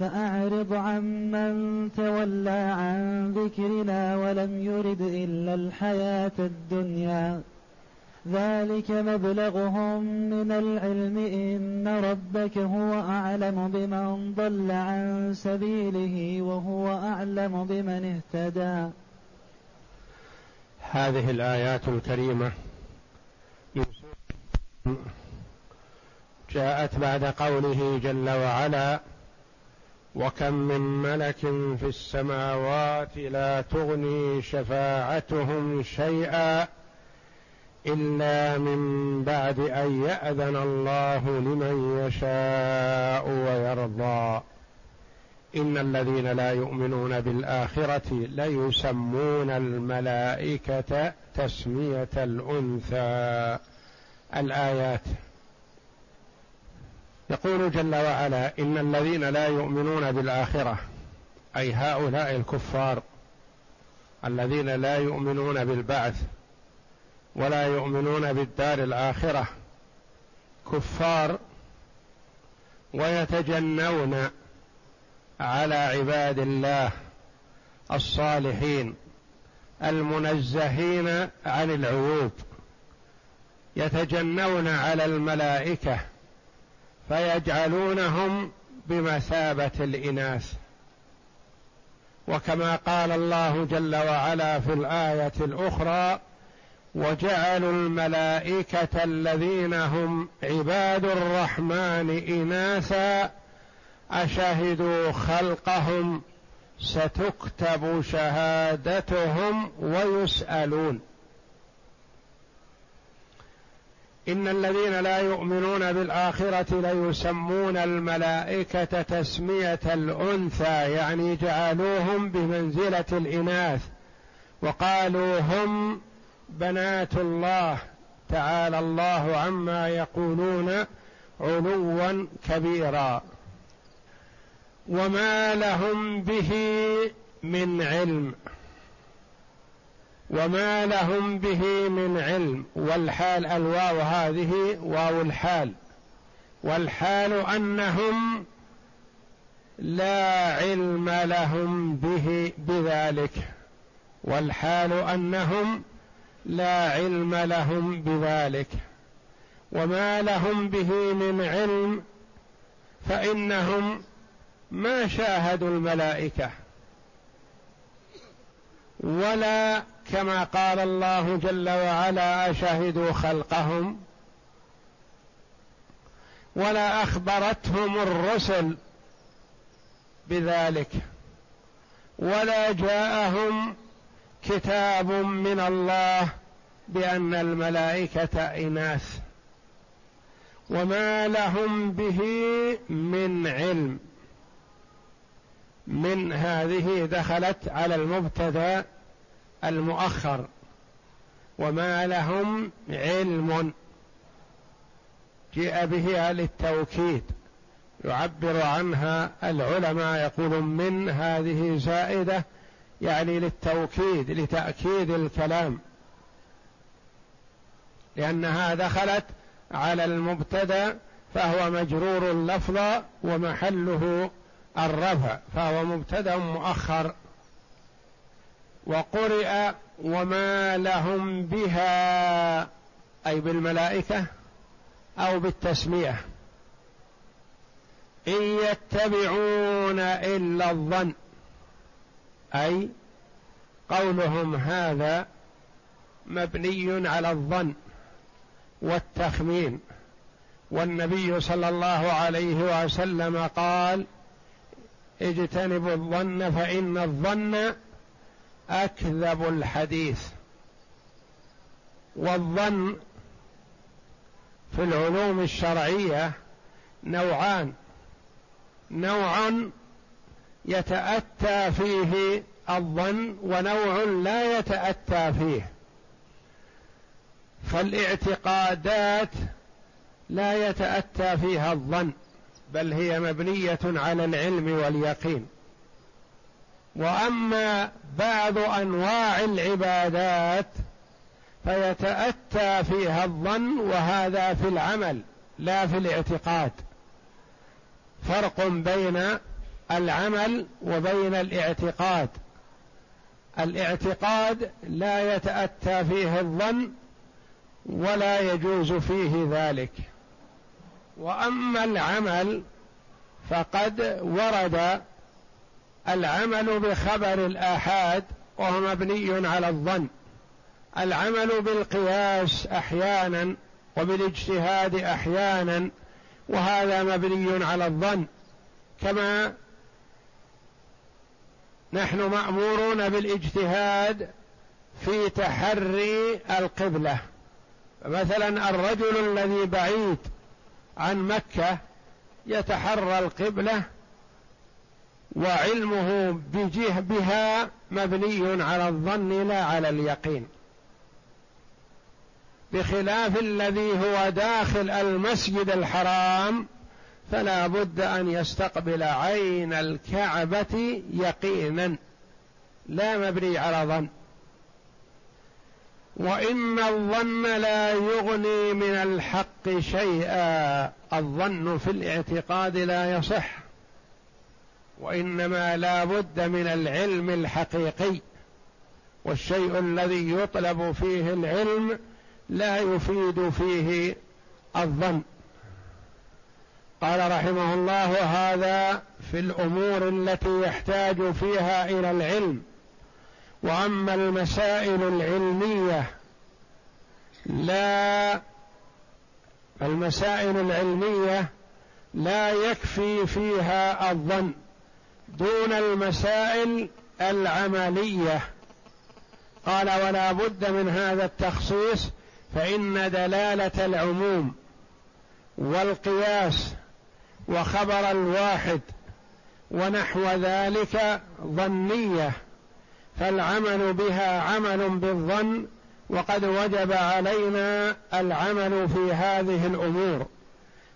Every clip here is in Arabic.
فأعرض عمن تولى عن ذكرنا ولم يرد إلا الحياة الدنيا. ذلك مبلغهم من العلم إن ربك هو أعلم بمن ضل عن سبيله وهو أعلم بمن اهتدى. هذه الآيات الكريمة جاءت بعد قوله جل وعلا وكم من ملك في السماوات لا تغني شفاعتهم شيئا إلا من بعد أن يأذن الله لمن يشاء ويرضى. إن الذين لا يؤمنون بالآخرة ليسمون الملائكة تسمية الأنثى. الآيات يقول جل وعلا إن الذين لا يؤمنون بالآخرة أي هؤلاء الكفار الذين لا يؤمنون بالبعث ولا يؤمنون بالدار الآخرة كفار ويتجنون على عباد الله الصالحين المنزهين عن العيوب يتجنون على الملائكة فيجعلونهم بمثابة الإناث. وكما قال الله جل وعلا في الآية الأخرى وجعلوا الملائكة الذين هم عباد الرحمن إناثا أشهدوا خلقهم ستكتب شهادتهم ويسألون. إن الذين لا يؤمنون بالآخرة ليسمون الملائكة تسمية الأنثى يعني جعلوهم بمنزلة الإناث وقالوا هم بنات الله. تعالى الله عما يقولون علوا كبيرا. وما لهم به من علم. وما لهم به من علم. والحال الواو هذه واو الحال. والحال أنهم لا علم لهم به بذلك. والحال أنهم لا علم لهم بذلك. وما لهم به من علم فإنهم ما شاهدوا الملائكة. ولا كما قال الله جل وعلا أشهدوا خلقهم ولا أخبرتهم الرسل بذلك ولا جاءهم كتاب من الله بأن الملائكة إناث وما لهم به من علم من هذه دخلت على المبتدأ المؤخر وما لهم علم. جيء بها للتوكيد يعبر عنها العلماء يقولون من هذه زائدة يعني للتوكيد لتأكيد الكلام. لأنها دخلت على المبتدأ فهو مجرور لفظا ومحله الرفع فهو مبتدا مؤخر. وقرئ وما لهم بها أي بالملائكة أو بالتسمية. إن يتبعون إلا الظن أي قولهم هذا مبني على الظن والتخمين. والنبي صلى الله عليه وسلم قال اجتنبوا الظن فإن الظن أكذب الحديث. والظن في العلوم الشرعية نوعان. نوع يتأتى فيه الظن ونوع لا يتأتى فيه. فالاعتقادات لا يتأتى فيها الظن. بل هي مبنية على العلم واليقين. وأما بعض أنواع العبادات فيتأتى فيها الظن وهذا في العمل لا في الاعتقاد. فرق بين العمل وبين الاعتقاد. الاعتقاد لا يتأتى فيه الظن ولا يجوز فيه ذلك. وأما العمل فقد ورد العمل بخبر الآحاد وهو مبني على الظن. العمل بالقياس أحيانا وبالاجتهاد أحيانا وهذا مبني على الظن. كما نحن مأمورون بالاجتهاد في تحري القبلة. مثلا الرجل الذي بعيد عن مكة يتحرى القبلة وعلمه بجه بها مبني على الظن لا على اليقين. بخلاف الذي هو داخل المسجد الحرام فلا بد أن يستقبل عين الكعبة يقينا. لا مبني على ظن. وإن الظن لا يغني من الحق شيئا الظن في الاعتقاد لا يصح وإنما لا بد من العلم الحقيقي والشيء الذي يطلب فيه العلم لا يفيد فيه الظن. قال رحمه الله هذا في الأمور التي يحتاج فيها إلى العلم. وأما المسائل العلمية لا المسائل العلمية لا يكفي فيها الظن دون المسائل العملية. قال ولا بد من هذا التخصيص فإن دلالة العموم والقياس وخبر الواحد ونحو ذلك ظنية. فالعمل بها عمل بالظن وقد وجب علينا العمل في هذه الأمور.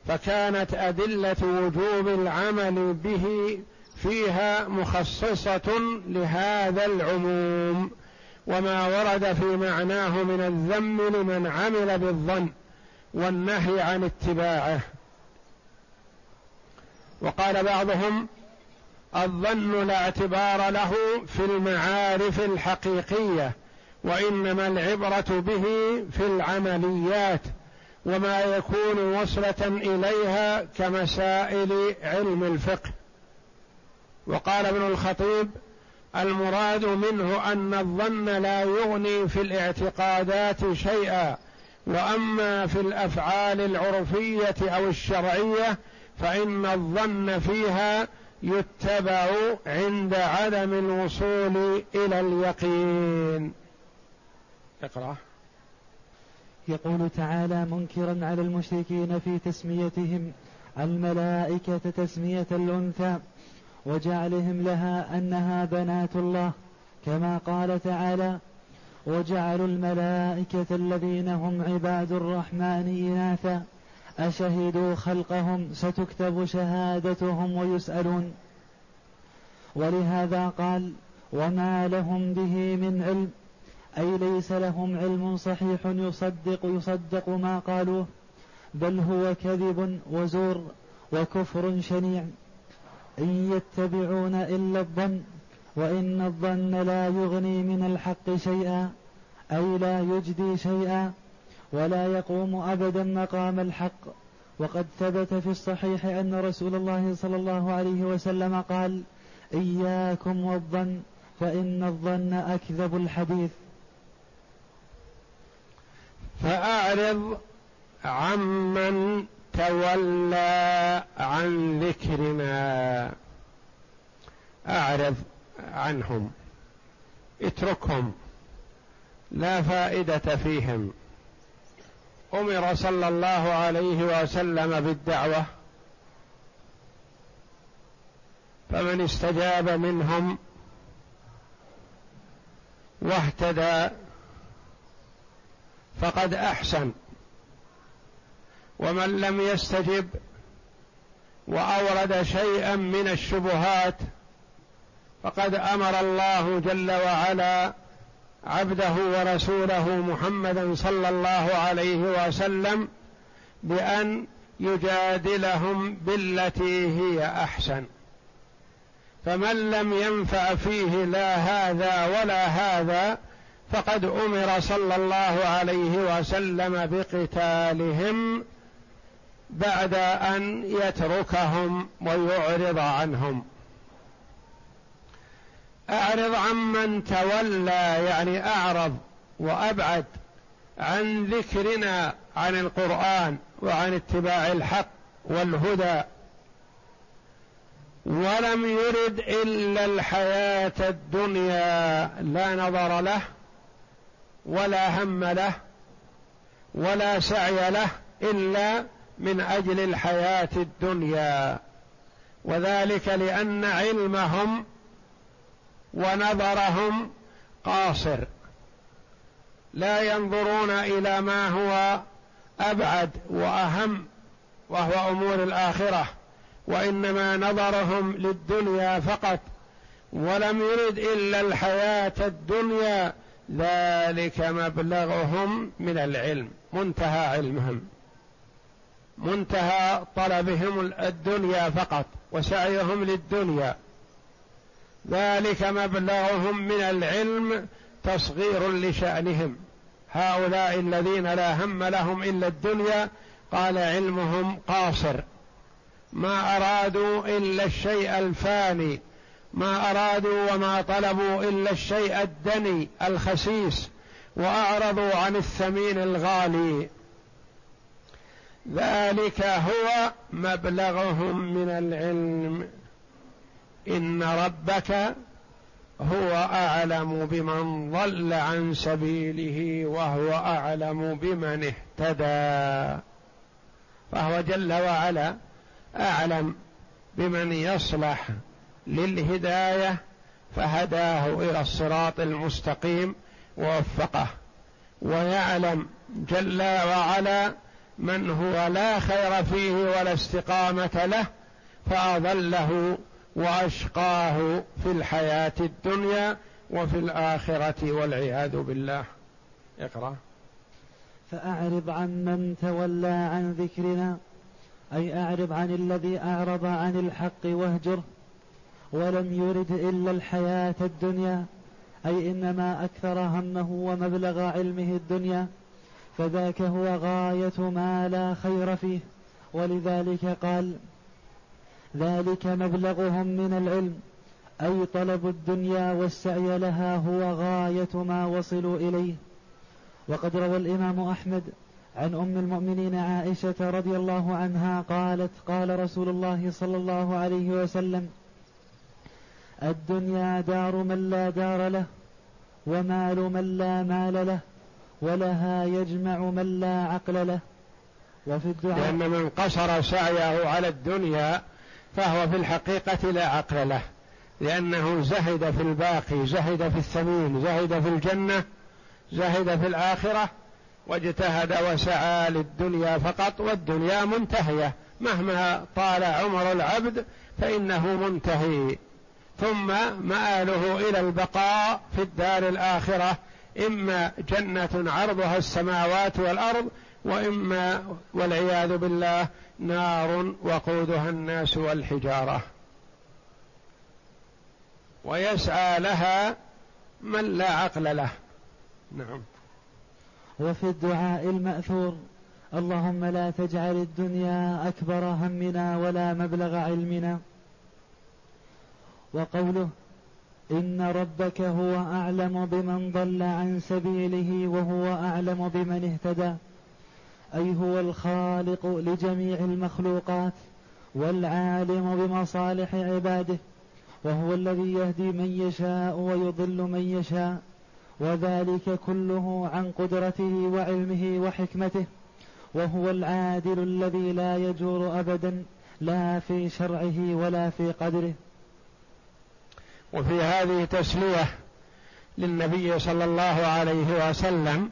فكانت أدلة وجوب العمل به فيها مخصصة لهذا العموم. وما ورد في معناه من الذم لمن عمل بالظن والنهي عن اتباعه. وقال بعضهم الظن لا اعتبار له في المعارف الحقيقية وإنما العبرة به في العمليات وما يكون وصلة إليها كمسائل علم الفقه. وقال ابن الخطيب المراد منه أن الظن لا يغني في الاعتقادات شيئا وأما في الأفعال العرفية أو الشرعية فإن الظن فيها يتبع عند عدم الوصول إلى اليقين. اقرأ. يقول تعالى منكرا على المشركين في تسميتهم الملائكة تسمية الأنثى وجعلهم لها أنها بنات الله كما قال تعالى وجعلوا الملائكة الذين هم عباد الرحمن إناثا أشهدوا خلقهم؟ ستكتب شهادتهم ويسألون. ولهذا قال وما لهم به من علم. أي ليس لهم علم صحيح يصدق يصدق ما قالوه بل هو كذب وزور وكفر شنيع. إن يتبعون إلا الظن وإن الظن لا يغني من الحق شيئا أي لا يجدي شيئا. ولا يقوم أبدا مقام الحق. وقد ثبت في الصحيح أن رسول الله صلى الله عليه وسلم قال إياكم والظن فإن الظن أكذب الحديث. فأعرض عمن تولى عن ذكرنا. أعرض عنهم. اتركهم. لا فائدة فيهم. أمر صلى الله عليه وسلم بالدعوة. فمن استجاب منهم واهتدى فقد أحسن. ومن لم يستجب وأورد شيئا من الشبهات فقد أمر الله جل وعلا عبده ورسوله محمدا صلى الله عليه وسلم بأن يجادلهم بالتي هي أحسن. فمن لم ينفع فيه لا هذا ولا هذا فقد أمر صلى الله عليه وسلم بقتالهم بعد أن يتركهم ويعرض عنهم. أعرض عمن تولى يعني أعرض وأبعد عن ذكرنا عن القرآن وعن اتباع الحق والهدى. ولم يرد إلا الحياة الدنيا لا نظر له ولا هم له ولا سعي له إلا من أجل الحياة الدنيا. وذلك لأن علمهم ونظرهم قاصر. لا ينظرون إلى ما هو أبعد وأهم وهو أمور الآخرة وإنما نظرهم للدنيا فقط ولم يرد إلا الحياة الدنيا. ذلك مبلغهم من العلم منتهى علمهم منتهى طلبهم الدنيا فقط وسعيهم للدنيا. ذلك مبلغهم من العلم تصغير لشأنهم. هؤلاء الذين لا هم لهم إلا الدنيا قال علمهم قاصر. ما أرادوا إلا الشيء الفاني ما أرادوا وما طلبوا إلا الشيء الدني الخسيس وأعرضوا عن الثمين الغالي. ذلك هو مبلغهم من العلم. إن ربك هو أعلم بمن ضل عن سبيله وهو أعلم بمن اهتدى. فهو جل وعلا أعلم بمن يصلح للهداية فهداه إلى الصراط المستقيم ووفقه. ويعلم جل وعلا من هو لا خير فيه ولا استقامة له فأضله وأشقاه في الحياة الدنيا وفي الآخرة والعياذ بالله. اقرأ. فأعرض عن من تولى عن ذكرنا أي أعرض عن الذي أعرض عن الحق واهجره ولم يرد إلا الحياة الدنيا أي إنما أكثر همه ومبلغ علمه الدنيا فذاك هو غاية ما لا خير فيه. ولذلك قال ذلك مبلغهم من العلم أي طلب الدنيا والسعي لها هو غاية ما وصلوا إليه. وقد روى الإمام أحمد عن أم المؤمنين عائشة رضي الله عنها قالت قال رسول الله صلى الله عليه وسلم الدنيا دار من لا دار له ومال من لا مال له ولها يجمع من لا عقل له. وفي الدعاء لأن من قصر سعيه على الدنيا فهو في الحقيقة لا عقل له لأنه زهد في الباقي زهد في الثمين زهد في الجنة زهد في الآخرة واجتهد وسعى للدنيا فقط والدنيا منتهية. مهما طال عمر العبد فإنه منتهي. ثم مآله إلى البقاء في الدار الآخرة إما جنة عرضها السماوات والأرض وإما والعياذ بالله نار وقودها الناس والحجارة. ويسعى لها من لا عقل له. نعم. وفي الدعاء المأثور اللهم لا تجعل الدنيا أكبر همنا ولا مبلغ علمنا. وقوله إن ربك هو أعلم بمن ضل عن سبيله وهو أعلم بمن اهتدى. أي هو الخالق لجميع المخلوقات والعالم بمصالح عباده وهو الذي يهدي من يشاء ويضل من يشاء وذلك كله عن قدرته وعلمه وحكمته وهو العادل الذي لا يجور ابدا لا في شرعه ولا في قدره. وفي هذه تسلية للنبي صلى الله عليه وسلم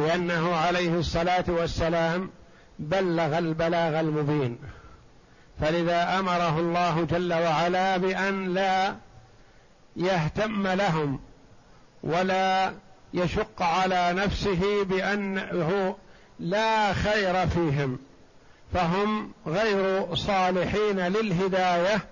بانه عليه الصلاة والسلام بلغ البلاغ المبين. فلذا أمره الله جل وعلا بأن لا يهتم لهم ولا يشق على نفسه بانه لا خير فيهم فهم غير صالحين للهداية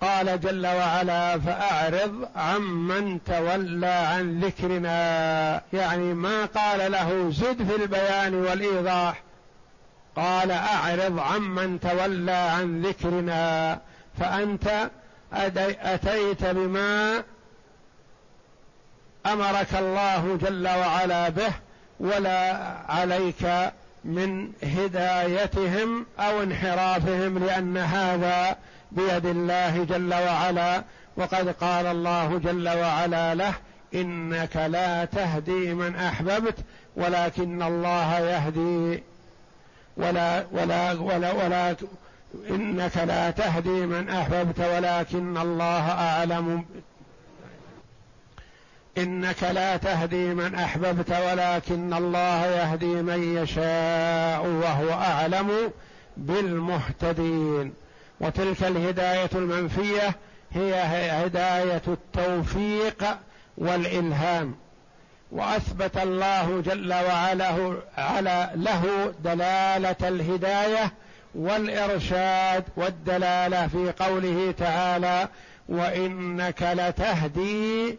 قال جل وعلا فأعرض عمن تولى عن ذكرنا. يعني ما قال له زد في البيان والإيضاح. قال أعرض عمن تولى عن ذكرنا. فأنت أتيت بما أمرك الله جل وعلا به ولا عليك من هدايتهم أو انحرافهم لأن هذا بيد الله جل وعلا. وقد قال الله جل وعلا له إنك لا تهدي من أحببت ولكن الله يهدي. ولا ولا ولا ولا إنك لا تهدي من أحببت ولكن الله أعلم إنك لا تهدي من أحببت ولكن الله يهدي من يشاء وهو أعلم بالمهتدين. وتلك الهداية المنفية هي هداية التوفيق والإلهام. وأثبت الله جل وعلا على له دلالة الهداية والإرشاد والدلالة في قوله تعالى وإنك لتهدي